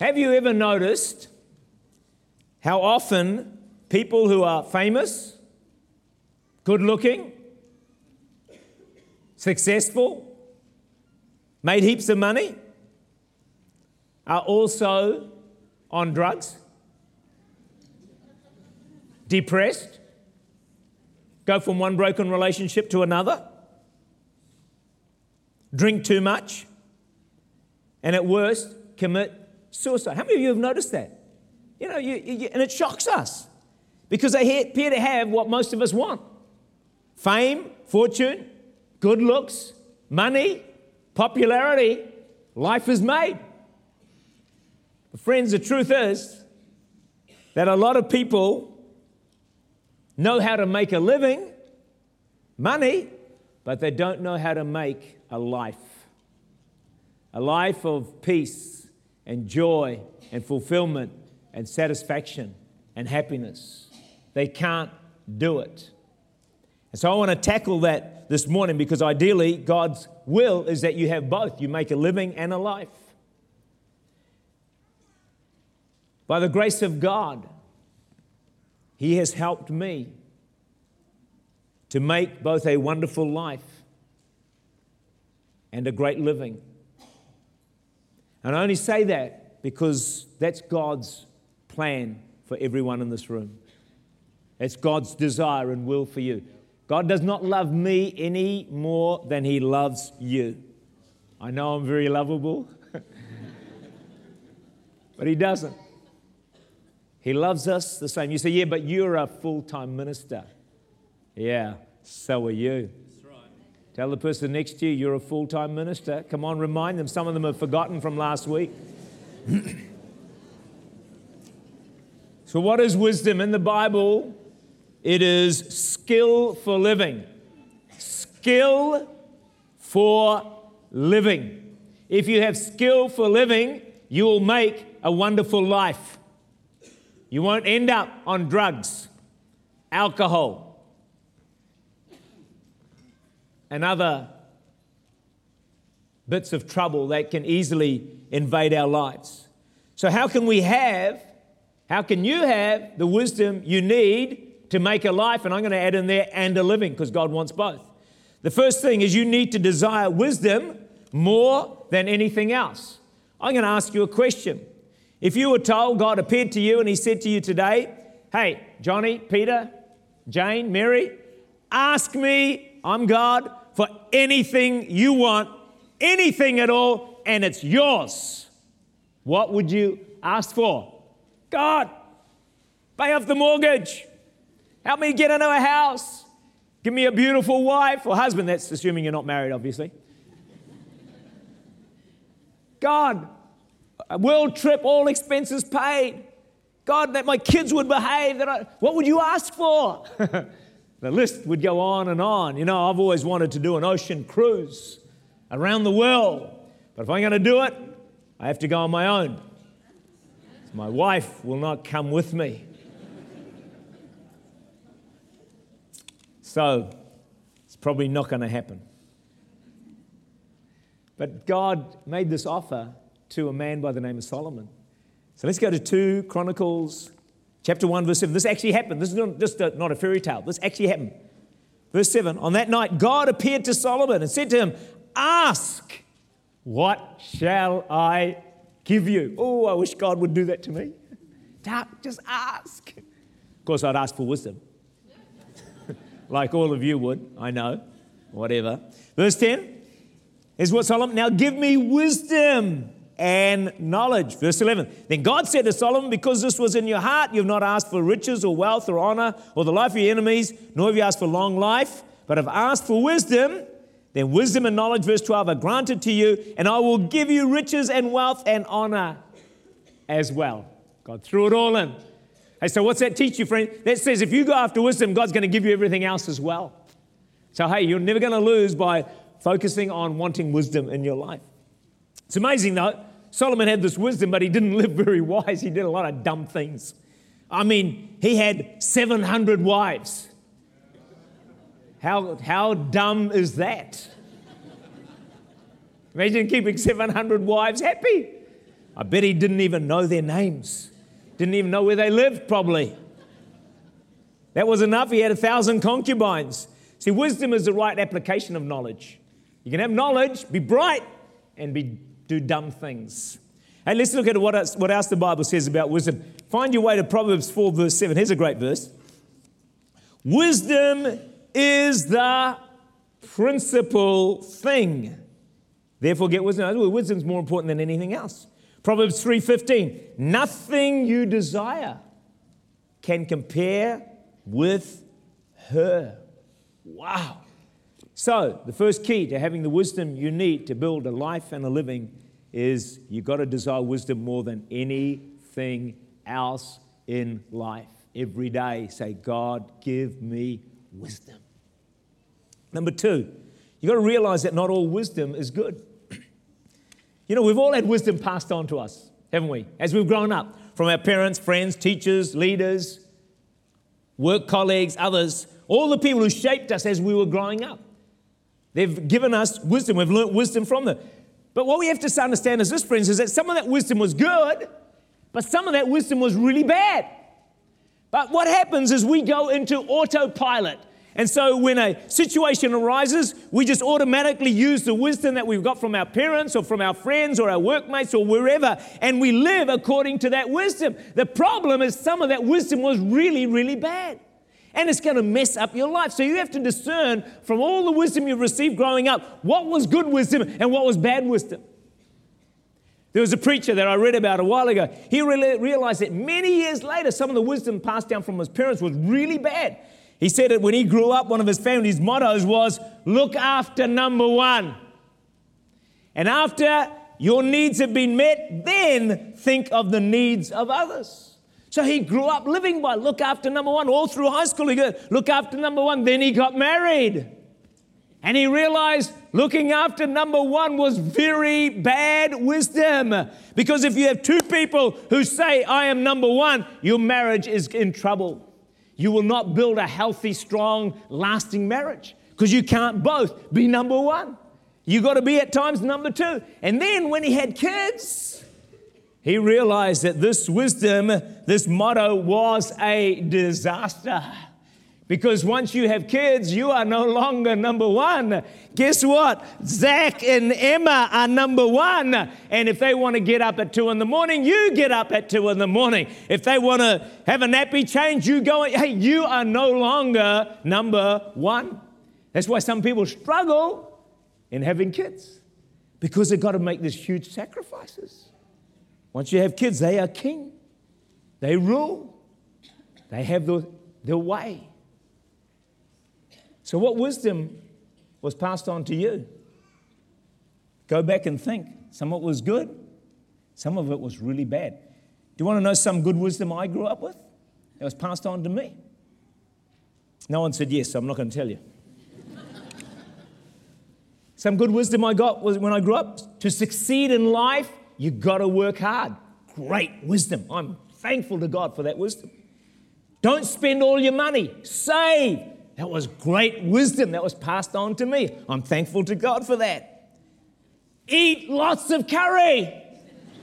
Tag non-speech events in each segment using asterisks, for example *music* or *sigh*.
Have you ever noticed how often people who are famous, good looking, successful, made heaps of money, are also on drugs, depressed, go from one broken relationship to another, drink too much, and at worst, commit suicide. How many of you have noticed that? You know, you, you, and it shocks us because they appear to have what most of us want fame, fortune, good looks, money, popularity. Life is made. But friends, the truth is that a lot of people know how to make a living, money, but they don't know how to make a life. A life of peace and joy and fulfillment and satisfaction and happiness. They can't do it. And so I want to tackle that this morning because ideally, God's will is that you have both. You make a living and a life. By the grace of God, He has helped me to make both a wonderful life and a great living. And I only say that because that's God's plan for everyone in this room. It's God's desire and will for you. God does not love me any more than He loves you. I know I'm very lovable, *laughs* but He doesn't. He loves us the same. You say, Yeah, but you're a full time minister. Yeah, so are you. Tell the person next to you, you're a full time minister. Come on, remind them. Some of them have forgotten from last week. *clears throat* so, what is wisdom? In the Bible, it is skill for living. Skill for living. If you have skill for living, you will make a wonderful life. You won't end up on drugs, alcohol, and other bits of trouble that can easily invade our lives. So, how can we have, how can you have the wisdom you need to make a life? And I'm going to add in there and a living because God wants both. The first thing is you need to desire wisdom more than anything else. I'm going to ask you a question. If you were told God appeared to you and He said to you today, Hey, Johnny, Peter, Jane, Mary, ask me, I'm God, for anything you want, anything at all, and it's yours. What would you ask for? God, pay off the mortgage. Help me get into a house. Give me a beautiful wife or husband. That's assuming you're not married, obviously. God, a world trip, all expenses paid. God, that my kids would behave. That I, what would you ask for? *laughs* the list would go on and on. You know, I've always wanted to do an ocean cruise around the world. But if I'm going to do it, I have to go on my own. My wife will not come with me. So it's probably not going to happen. But God made this offer to a man by the name of Solomon. So let's go to 2 Chronicles chapter 1, verse 7. This actually happened. This is not just a, not a fairy tale. This actually happened. Verse 7 On that night, God appeared to Solomon and said to him, Ask, what shall I give you? Oh, I wish God would do that to me. Just ask. Of course, I'd ask for wisdom, *laughs* like all of you would, I know, whatever. Verse 10 is what Solomon, now give me wisdom and knowledge. Verse 11. Then God said to Solomon, Because this was in your heart, you have not asked for riches or wealth or honor or the life of your enemies, nor have you asked for long life, but have asked for wisdom. Then wisdom and knowledge, verse 12, are granted to you, and I will give you riches and wealth and honor as well. God threw it all in. Hey, so what's that teach you, friend? That says if you go after wisdom, God's going to give you everything else as well. So, hey, you're never going to lose by focusing on wanting wisdom in your life. It's amazing, though. Solomon had this wisdom, but he didn't live very wise. He did a lot of dumb things. I mean, he had 700 wives. How, how dumb is that? Imagine keeping 700 wives happy. I bet he didn't even know their names, didn't even know where they lived, probably. That was enough. He had a thousand concubines. See, wisdom is the right application of knowledge. You can have knowledge, be bright, and be, do dumb things. Hey, let's look at what else, what else the Bible says about wisdom. Find your way to Proverbs 4, verse 7. Here's a great verse Wisdom is the principal thing. Therefore, get wisdom. Wisdom's more important than anything else. Proverbs 3:15. Nothing you desire can compare with her. Wow. So, the first key to having the wisdom you need to build a life and a living is you've got to desire wisdom more than anything else in life. Every day, say, God, give me wisdom. Number two, you've got to realize that not all wisdom is good. *clears throat* you know, we've all had wisdom passed on to us, haven't we? As we've grown up from our parents, friends, teachers, leaders, work colleagues, others, all the people who shaped us as we were growing up. They've given us wisdom. We've learnt wisdom from them. But what we have to understand as this, friends, is that some of that wisdom was good, but some of that wisdom was really bad. But what happens is we go into autopilot. And so when a situation arises, we just automatically use the wisdom that we've got from our parents or from our friends or our workmates or wherever, and we live according to that wisdom. The problem is some of that wisdom was really, really bad. And it's going to mess up your life. So you have to discern from all the wisdom you've received growing up what was good wisdom and what was bad wisdom. There was a preacher that I read about a while ago. He realized that many years later, some of the wisdom passed down from his parents was really bad. He said that when he grew up, one of his family's mottos was look after number one. And after your needs have been met, then think of the needs of others. So he grew up living by look after number one. All through high school, he got look after number one. Then he got married. And he realized looking after number one was very bad wisdom. Because if you have two people who say, I am number one, your marriage is in trouble. You will not build a healthy, strong, lasting marriage because you can't both be number one. You got to be at times number two. And then when he had kids, he realized that this wisdom, this motto was a disaster. Because once you have kids, you are no longer number one. Guess what? Zach and Emma are number one. And if they want to get up at two in the morning, you get up at two in the morning. If they want to have a nappy change, you go, hey, you are no longer number one. That's why some people struggle in having kids because they've got to make these huge sacrifices. Once you have kids, they are king, they rule, they have the, the way. So, what wisdom was passed on to you? Go back and think. Some of it was good, some of it was really bad. Do you want to know some good wisdom I grew up with that was passed on to me? No one said yes, so I'm not going to tell you. some good wisdom I got was when I grew up to succeed in life, you got to work hard. Great wisdom. I'm thankful to God for that wisdom. Don't spend all your money, save. That was great wisdom that was passed on to me. I'm thankful to God for that. Eat lots of curry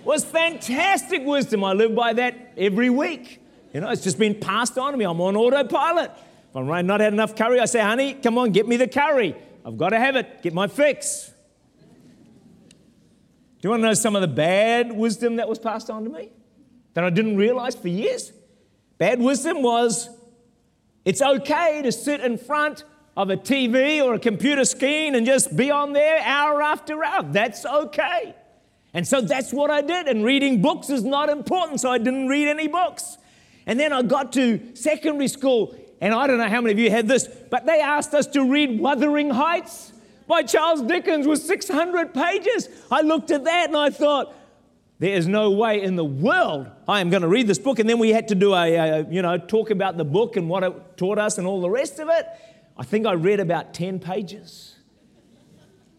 was fantastic wisdom. I live by that every week. You know, it's just been passed on to me. I'm on autopilot. If I'm not had enough curry, I say, honey, come on, get me the curry. I've got to have it. Get my fix. Do you want to know some of the bad wisdom that was passed on to me that I didn't realize for years? Bad wisdom was it's okay to sit in front of a TV or a computer screen and just be on there hour after hour. That's okay. And so that's what I did. And reading books is not important, so I didn't read any books. And then I got to secondary school, and I don't know how many of you had this, but they asked us to read Wuthering Heights by Charles Dickens was 600 pages. I looked at that and I thought, there is no way in the world I am going to read this book. And then we had to do a, a, you know, talk about the book and what it taught us and all the rest of it. I think I read about 10 pages.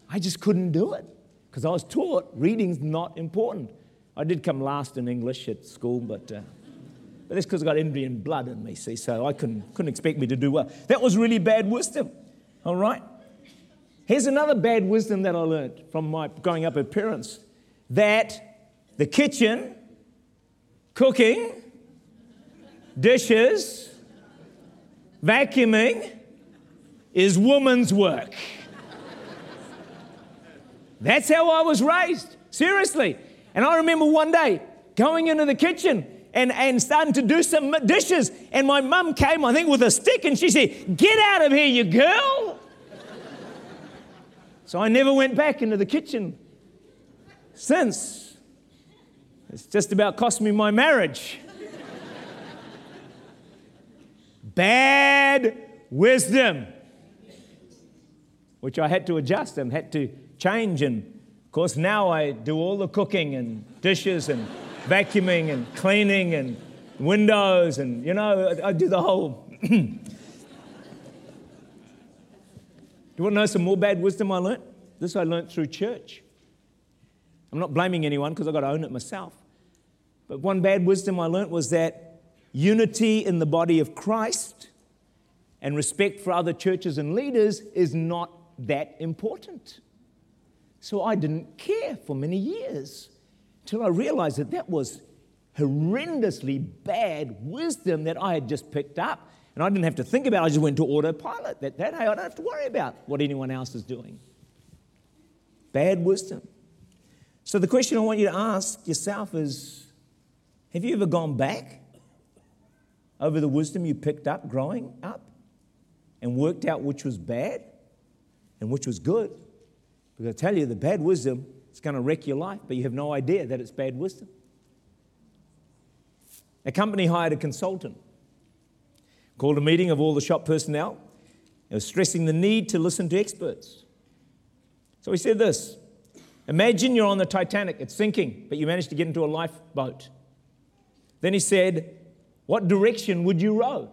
I just couldn't do it because I was taught reading's not important. I did come last in English at school, but, uh, but that's because I got Indian blood in me, see, so I couldn't, couldn't expect me to do well. That was really bad wisdom, all right? Here's another bad wisdom that I learned from my growing up with parents that the kitchen, cooking, dishes, vacuuming is woman's work. That's how I was raised, seriously. And I remember one day going into the kitchen and, and starting to do some dishes. And my mum came, I think, with a stick and she said, Get out of here, you girl. So I never went back into the kitchen since. It's just about cost me my marriage. Bad wisdom, which I had to adjust and had to change. And of course, now I do all the cooking and dishes and vacuuming and cleaning and windows, and you know, I, do the whole. *clears throat* do you want to know some more bad wisdom I learnt? This I learnt through church. I'm not blaming anyone because I've got to own it myself. But one bad wisdom I learnt was that unity in the body of Christ and respect for other churches and leaders is not that important. So I didn't care for many years until I realized that that was horrendously bad wisdom that I had just picked up. And I didn't have to think about it, I just went to autopilot. That, that I don't have to worry about what anyone else is doing. Bad wisdom. So the question I want you to ask yourself is have you ever gone back over the wisdom you picked up growing up and worked out which was bad and which was good? Because I tell you, the bad wisdom it's going to wreck your life, but you have no idea that it's bad wisdom. A company hired a consultant, called a meeting of all the shop personnel. It was stressing the need to listen to experts. So he said this Imagine you're on the Titanic, it's sinking, but you managed to get into a lifeboat. Then he said, What direction would you row?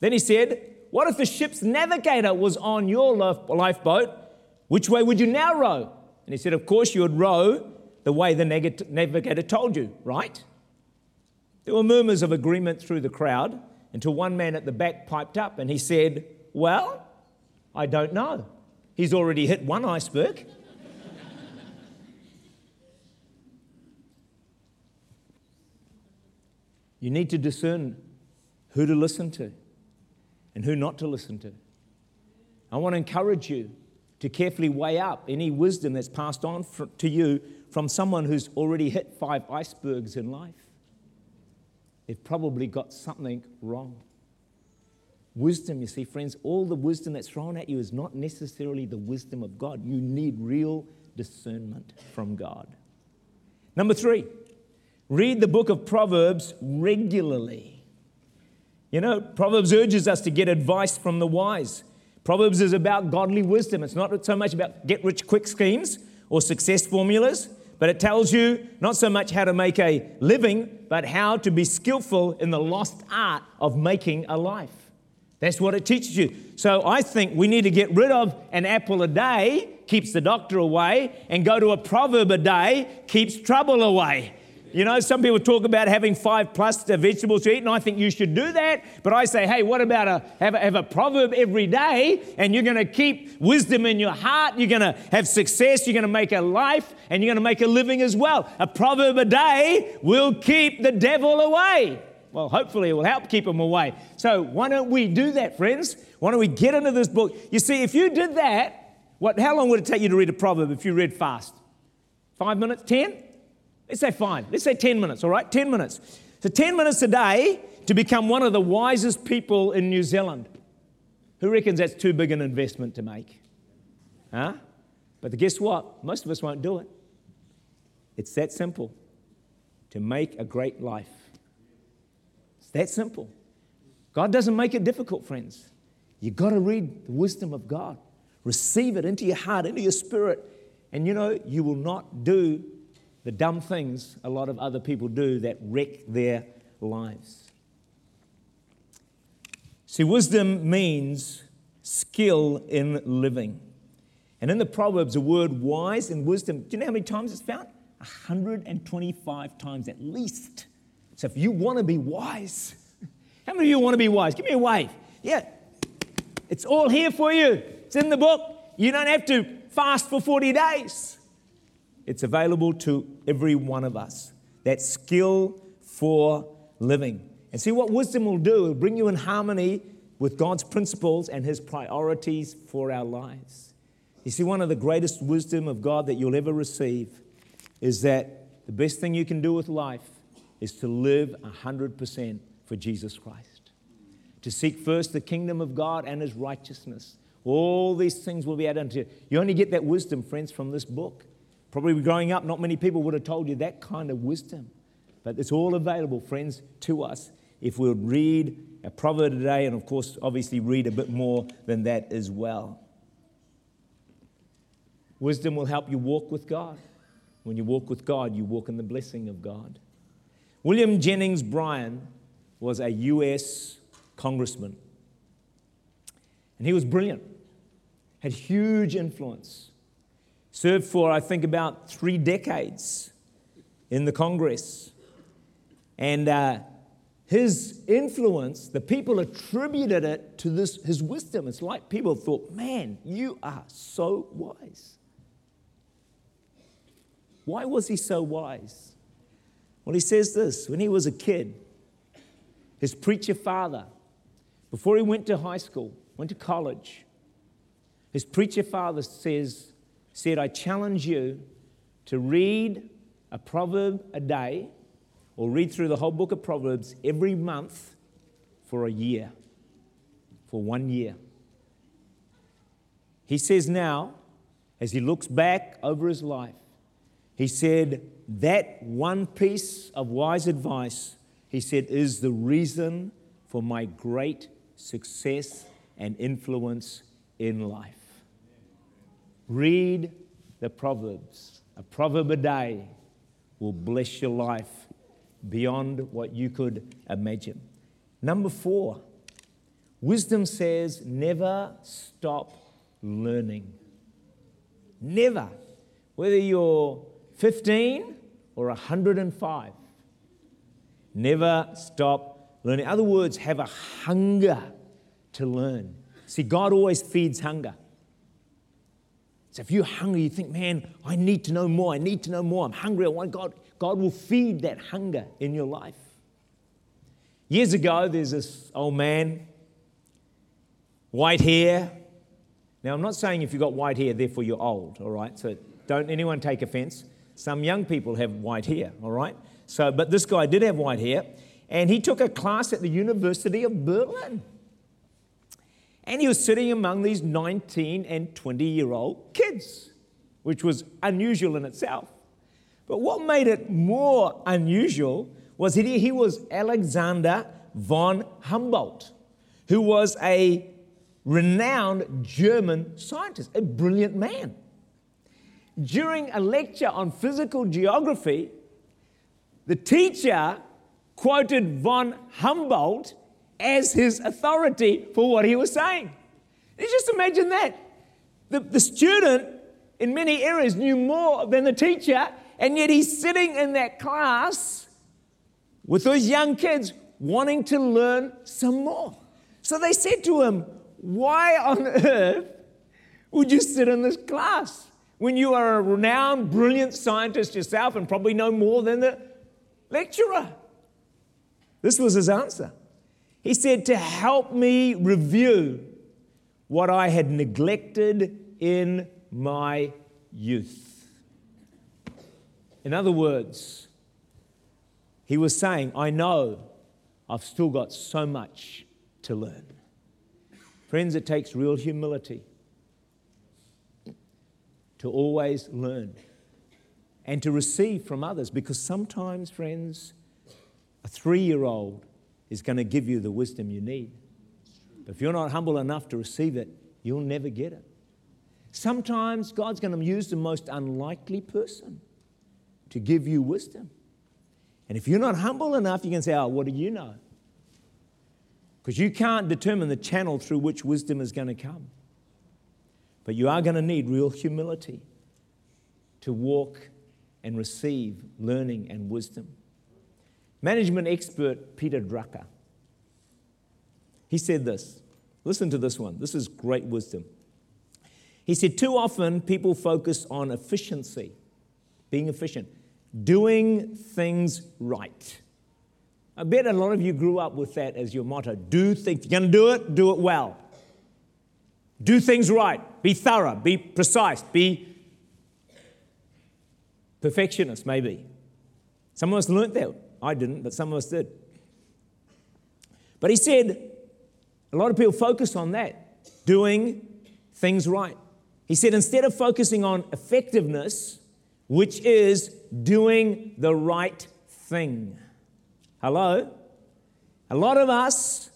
Then he said, What if the ship's navigator was on your lifeboat? Which way would you now row? And he said, Of course, you would row the way the navigator told you, right? There were murmurs of agreement through the crowd until one man at the back piped up and he said, Well, I don't know. He's already hit one iceberg. *laughs* you need to discern who to listen to and who not to listen to. I want to encourage you to carefully weigh up any wisdom that's passed on to you from someone who's already hit five icebergs in life. They've probably got something wrong. Wisdom, you see, friends, all the wisdom that's thrown at you is not necessarily the wisdom of God. You need real discernment from God. Number three, read the book of Proverbs regularly. You know, Proverbs urges us to get advice from the wise. Proverbs is about godly wisdom. It's not so much about get rich quick schemes or success formulas, but it tells you not so much how to make a living, but how to be skillful in the lost art of making a life. That's what it teaches you. So I think we need to get rid of an apple a day keeps the doctor away and go to a proverb a day keeps trouble away. You know, some people talk about having five plus vegetables to eat, and I think you should do that. But I say, hey, what about a have, a have a proverb every day, and you're going to keep wisdom in your heart. You're going to have success. You're going to make a life, and you're going to make a living as well. A proverb a day will keep the devil away. Well, hopefully, it will help keep him away. So why don't we do that, friends? Why don't we get into this book? You see, if you did that, what? How long would it take you to read a proverb if you read fast? Five minutes? Ten? Let's say fine. Let's say 10 minutes, all right? 10 minutes. So 10 minutes a day to become one of the wisest people in New Zealand. Who reckons that's too big an investment to make? Huh? But guess what? Most of us won't do it. It's that simple to make a great life. It's that simple. God doesn't make it difficult, friends. You've got to read the wisdom of God, receive it into your heart, into your spirit, and you know, you will not do the dumb things a lot of other people do that wreck their lives. See, wisdom means skill in living. And in the Proverbs, the word wise and wisdom, do you know how many times it's found? 125 times at least. So if you want to be wise, *laughs* how many of you want to be wise? Give me a wave. Yeah, it's all here for you. It's in the book. You don't have to fast for 40 days. It's available to every one of us. That skill for living. And see what wisdom will do, it'll bring you in harmony with God's principles and His priorities for our lives. You see, one of the greatest wisdom of God that you'll ever receive is that the best thing you can do with life is to live 100% for Jesus Christ. To seek first the kingdom of God and His righteousness. All these things will be added unto you. You only get that wisdom, friends, from this book. Probably growing up, not many people would have told you that kind of wisdom. But it's all available, friends, to us if we'll read a proverb today, and of course, obviously, read a bit more than that as well. Wisdom will help you walk with God. When you walk with God, you walk in the blessing of God. William Jennings Bryan was a U.S. congressman, and he was brilliant, had huge influence, served for, I think, about three decades in the Congress. And uh, his influence, the people attributed it to this, his wisdom. It's like people thought, man, you are so wise. Why was he so wise? Well, he says this when he was a kid, his preacher father, before he went to high school, went to college, his preacher father says, said, I challenge you to read a proverb a day or read through the whole book of Proverbs every month for a year, for one year. He says now, as he looks back over his life, he said, That one piece of wise advice, he said, is the reason for my great success and influence in life. Read the Proverbs. A proverb a day will bless your life beyond what you could imagine. Number four, wisdom says never stop learning. Never. Whether you're 15 or 105, never stop learning. In other words, have a hunger to learn. See, God always feeds hunger. So if you're hungry, you think, man, I need to know more. I need to know more. I'm hungry. I want God. God will feed that hunger in your life. Years ago, there's this old man, white hair. Now, I'm not saying if you've got white hair, therefore you're old, all right? So don't anyone take offense. Some young people have white hair, all right? So, but this guy did have white hair, and he took a class at the University of Berlin. And he was sitting among these 19 and 20 year old kids, which was unusual in itself. But what made it more unusual was that he was Alexander von Humboldt, who was a renowned German scientist, a brilliant man. During a lecture on physical geography, the teacher quoted von Humboldt as his authority for what he was saying. Just imagine that. The, the student, in many areas, knew more than the teacher, and yet he's sitting in that class with those young kids wanting to learn some more. So they said to him, Why on earth would you sit in this class when you are a renowned, brilliant scientist yourself and probably know more than the lecturer? This was his answer. He said, To help me review what I had neglected in my youth. In other words, he was saying, I know I've still got so much to learn. Friends, it takes real humility to always learn and to receive from others because sometimes, friends, a three year old is going to give you the wisdom you need. But if you're not humble enough to receive it, you'll never get it. Sometimes God's going to use the most unlikely person to give you wisdom. And if you're not humble enough, you can say, Oh, what do you know? Because you can't determine the channel through which wisdom is going to come. But you are going to need real humility to walk and receive learning and wisdom. Management expert Peter Drucker, he said this. Listen to this one. This is great wisdom. He said, Too often people focus on efficiency being efficient, doing things right. I bet a lot of you grew up with that as your motto. Do things, you're going to do it, do it well. Do things right. Be thorough, be precise, be perfectionist, maybe. Some of us learnt that. I didn't, but some of us did. But he said, a lot of people focus on that, doing things right. He said, instead of focusing on effectiveness, which is doing the right thing. Hello? A lot of us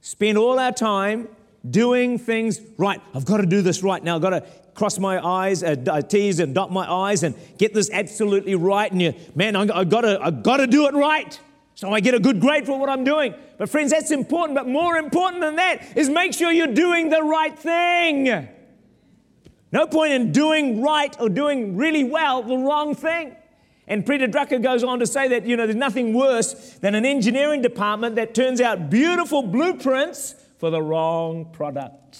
spend all our time doing things right. I've got to do this right now. I've got to cross my eyes, uh, uh T's and dot my I's and get this absolutely right. And you, man, I've got to, I've got to do it right. So I get a good grade for what I'm doing. But friends, that's important. But more important than that is make sure you're doing the right thing. No point in doing right or doing really well the wrong thing. And Peter Drucker goes on to say that, you know, there's nothing worse than an engineering department that turns out beautiful blueprints for the wrong product.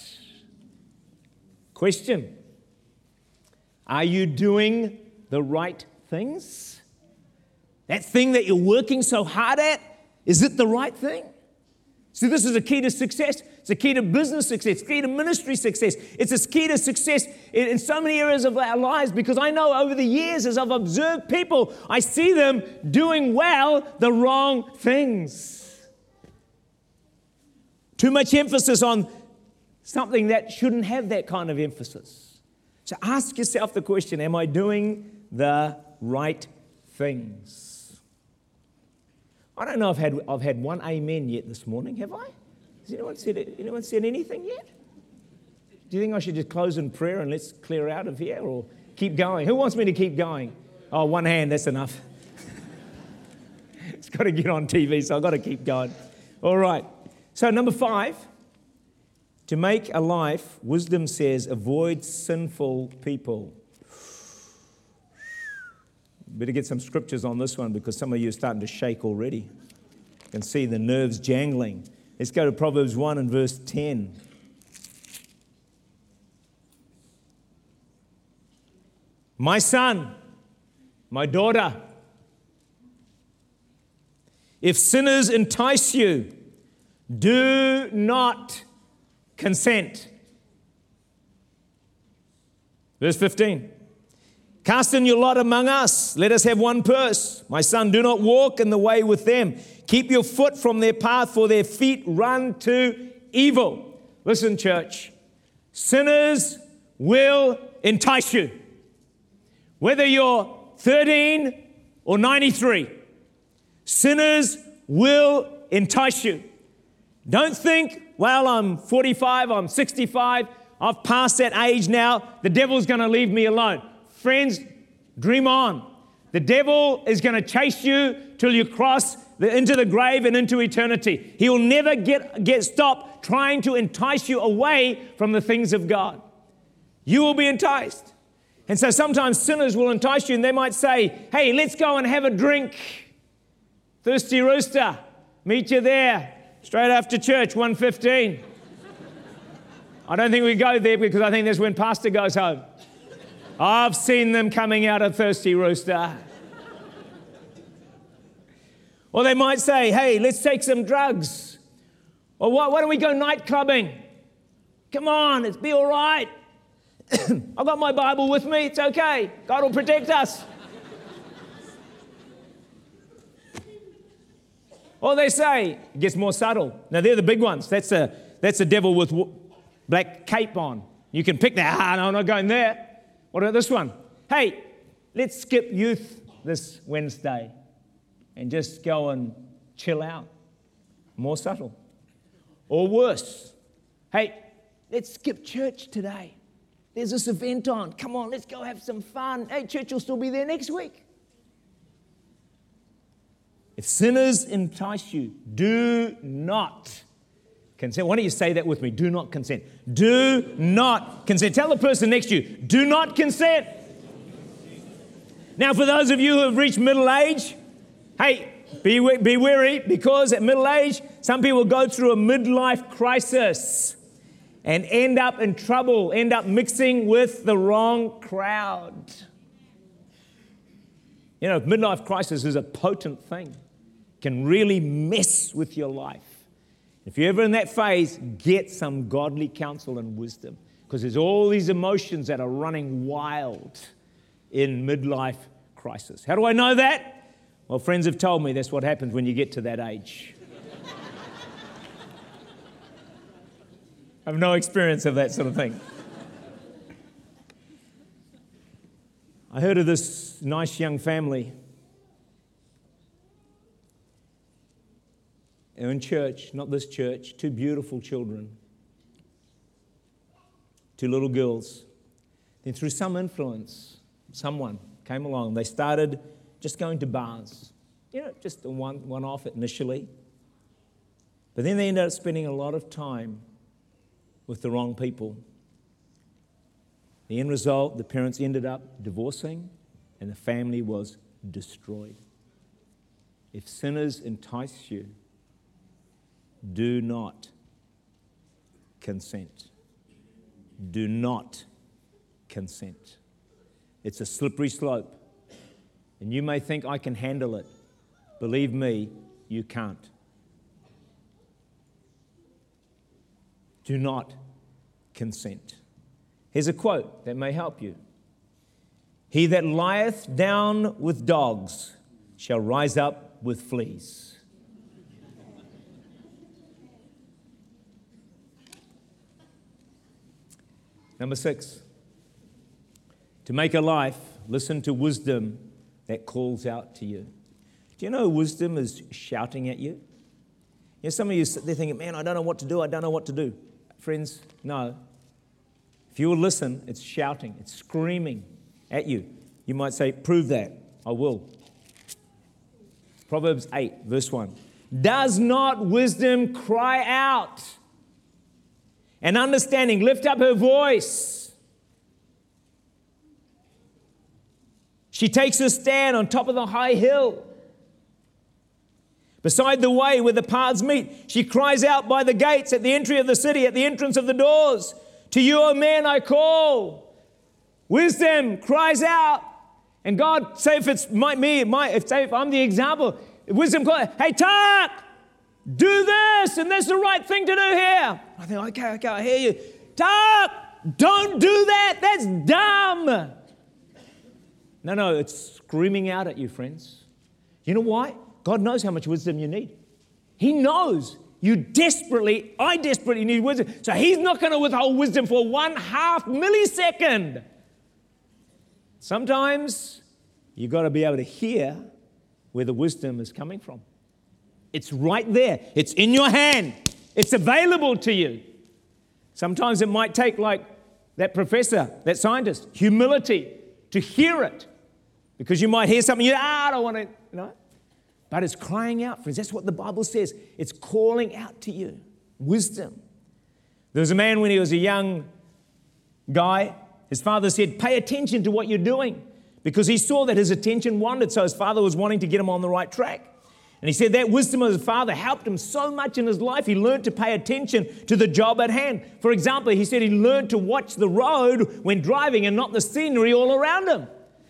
Question Are you doing the right things? That thing that you're working so hard at, is it the right thing? See, this is a key to success. It's a key to business success, key to ministry success. It's a key to success in, in, so many areas of our lives because I know over the years, as I've observed people, I see them doing well the wrong things. Too much emphasis on something that shouldn't have that kind of emphasis. So ask yourself the question Am I doing the right things? I don't know I've had, I've had one amen yet this morning, have I? Has anyone said, anyone said anything yet? Do you think I should just close in prayer and let's clear out of here or keep going? Who wants me to keep going? Oh, one hand, that's enough. *laughs* it's got to get on TV, so I've got to keep going. All right. So, number five, to make a life, wisdom says, avoid sinful people. Better get some scriptures on this one because some of you are starting to shake already. You can see the nerves jangling. Let's go to Proverbs 1 and verse 10. My son, my daughter, if sinners entice you, do not consent. Verse 15 Cast in your lot among us. Let us have one purse. My son, do not walk in the way with them. Keep your foot from their path, for their feet run to evil. Listen, church. Sinners will entice you. Whether you're 13 or 93, sinners will entice you. Don't think, well, I'm 45, I'm 65, I've passed that age now, the devil's going to leave me alone. Friends, dream on. The devil is going to chase you till you cross the, into the grave and into eternity. He will never get, get stopped trying to entice you away from the things of God. You will be enticed. And so sometimes sinners will entice you and they might say, Hey, let's go and have a drink. Thirsty rooster, meet you there. Straight after church, 1.15. I don't think we go there because I think that's when Pastor goes home. I've seen them coming out of Thirsty Rooster. or they might say, hey, let's take some drugs. Or why, why don't we go night clubbing? Come on, it's be all right. *coughs* I've got my Bible with me, it's okay. God will protect us. Or they say, it gets more subtle. Now, they're the big ones. That's a, that's a devil with black cape on. You can pick that. *laughs* Ah, no, I'm not going there. What about this one? Hey, let's skip youth this Wednesday and just go and chill out. More subtle. Or worse, hey, let's skip church today. There's this event on. Come on, let's go have some fun. Hey, church will still be there next week. If sinners entice you, do not consent. Why don't you say that with me? Do not consent. Do not consent. Tell the person next to you, do not consent. Now, for those of you who have reached middle age, hey, be, be wary because at middle age, some people go through a midlife crisis and end up in trouble, end up mixing with the wrong crowd. You know, midlife crisis is a potent thing, can really mess with your life. If you're ever in that phase, get some godly counsel and wisdom because there's all these emotions that are running wild in midlife crisis. How do I know that? Well, friends have told me that's what happens when you get to that age. *laughs* I have no experience of that sort of thing. I heard of this nice young family in church, not this church, two beautiful children, two little girls. Then, through some influence, someone came along. They started just going to bars, you know, just a one, one off initially. But then they ended up spending a lot of time with the wrong people. The end result, the parents ended up divorcing and the family was destroyed. If sinners entice you, do not consent. Do not consent. It's a slippery slope. And you may think I can handle it. Believe me, you can't. Do not consent. Here's a quote that may help you He that lieth down with dogs shall rise up with fleas. Number six, to make a life, listen to wisdom that calls out to you. Do you know wisdom is shouting at you? You know, some of you sit there thinking, man, I don't know what to do, I don't know what to do. Friends, no. If you will listen, it's shouting, it's screaming at you. You might say, prove that. I will. Proverbs 8, verse 1. Does not wisdom cry out? And understanding lift up her voice. She takes her stand on top of the high hill. Beside the way where the paths meet, she cries out by the gates at the entry of the city, at the entrance of the doors. To you, O man, I call. Wisdom cries out. And God, say if it's my, me, my, if, say if I'm the example, wisdom calls, hey, talk! Do this, and that's the right thing to do here. I think, okay, okay, I hear you. Stop! Don't do that. That's dumb. No, no, it's screaming out at you, friends. You know why? God knows how much wisdom you need. He knows you desperately, I desperately need wisdom. So He's not going to withhold wisdom for one half millisecond. Sometimes you've got to be able to hear where the wisdom is coming from. It's right there, it's in your hand, it's available to you. Sometimes it might take, like that professor, that scientist, humility to hear it. Because you might hear something, you ah, I don't want to, you know. But it's crying out, friends. That's what the Bible says. It's calling out to you. Wisdom. There was a man when he was a young guy, his father said, Pay attention to what you're doing. Because he saw that his attention wandered, so his father was wanting to get him on the right track. And he said that wisdom of his father helped him so much in his life. He learned to pay attention to the job at hand. For example, he said he learned to watch the road when driving and not the scenery all around him.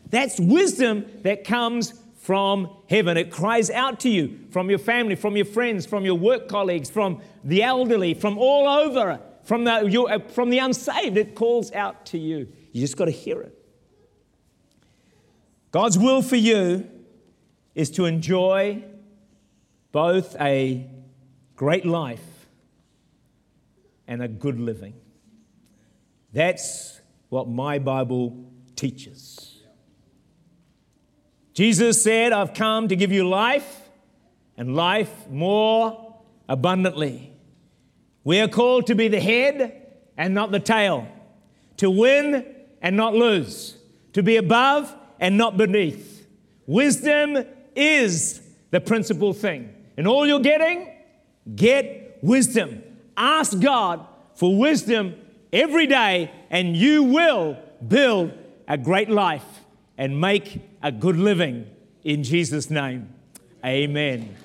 That's wisdom that comes from heaven. It cries out to you from your family, from your friends, from your work colleagues, from the elderly, from all over, from the, your, uh, from the unsaved. It calls out to you. You just got to hear it. God's will for you is to enjoy both a great life and a good living. That's what my Bible teaches. Jesus said, I've come to give you life and life more abundantly. We are called to be the head and not the tail, to win and not lose, to be above and not beneath. Wisdom is the principal thing. In all you're getting, get wisdom. Ask God for wisdom every day, and you will build a great life and make a good living in Jesus' name. Amen.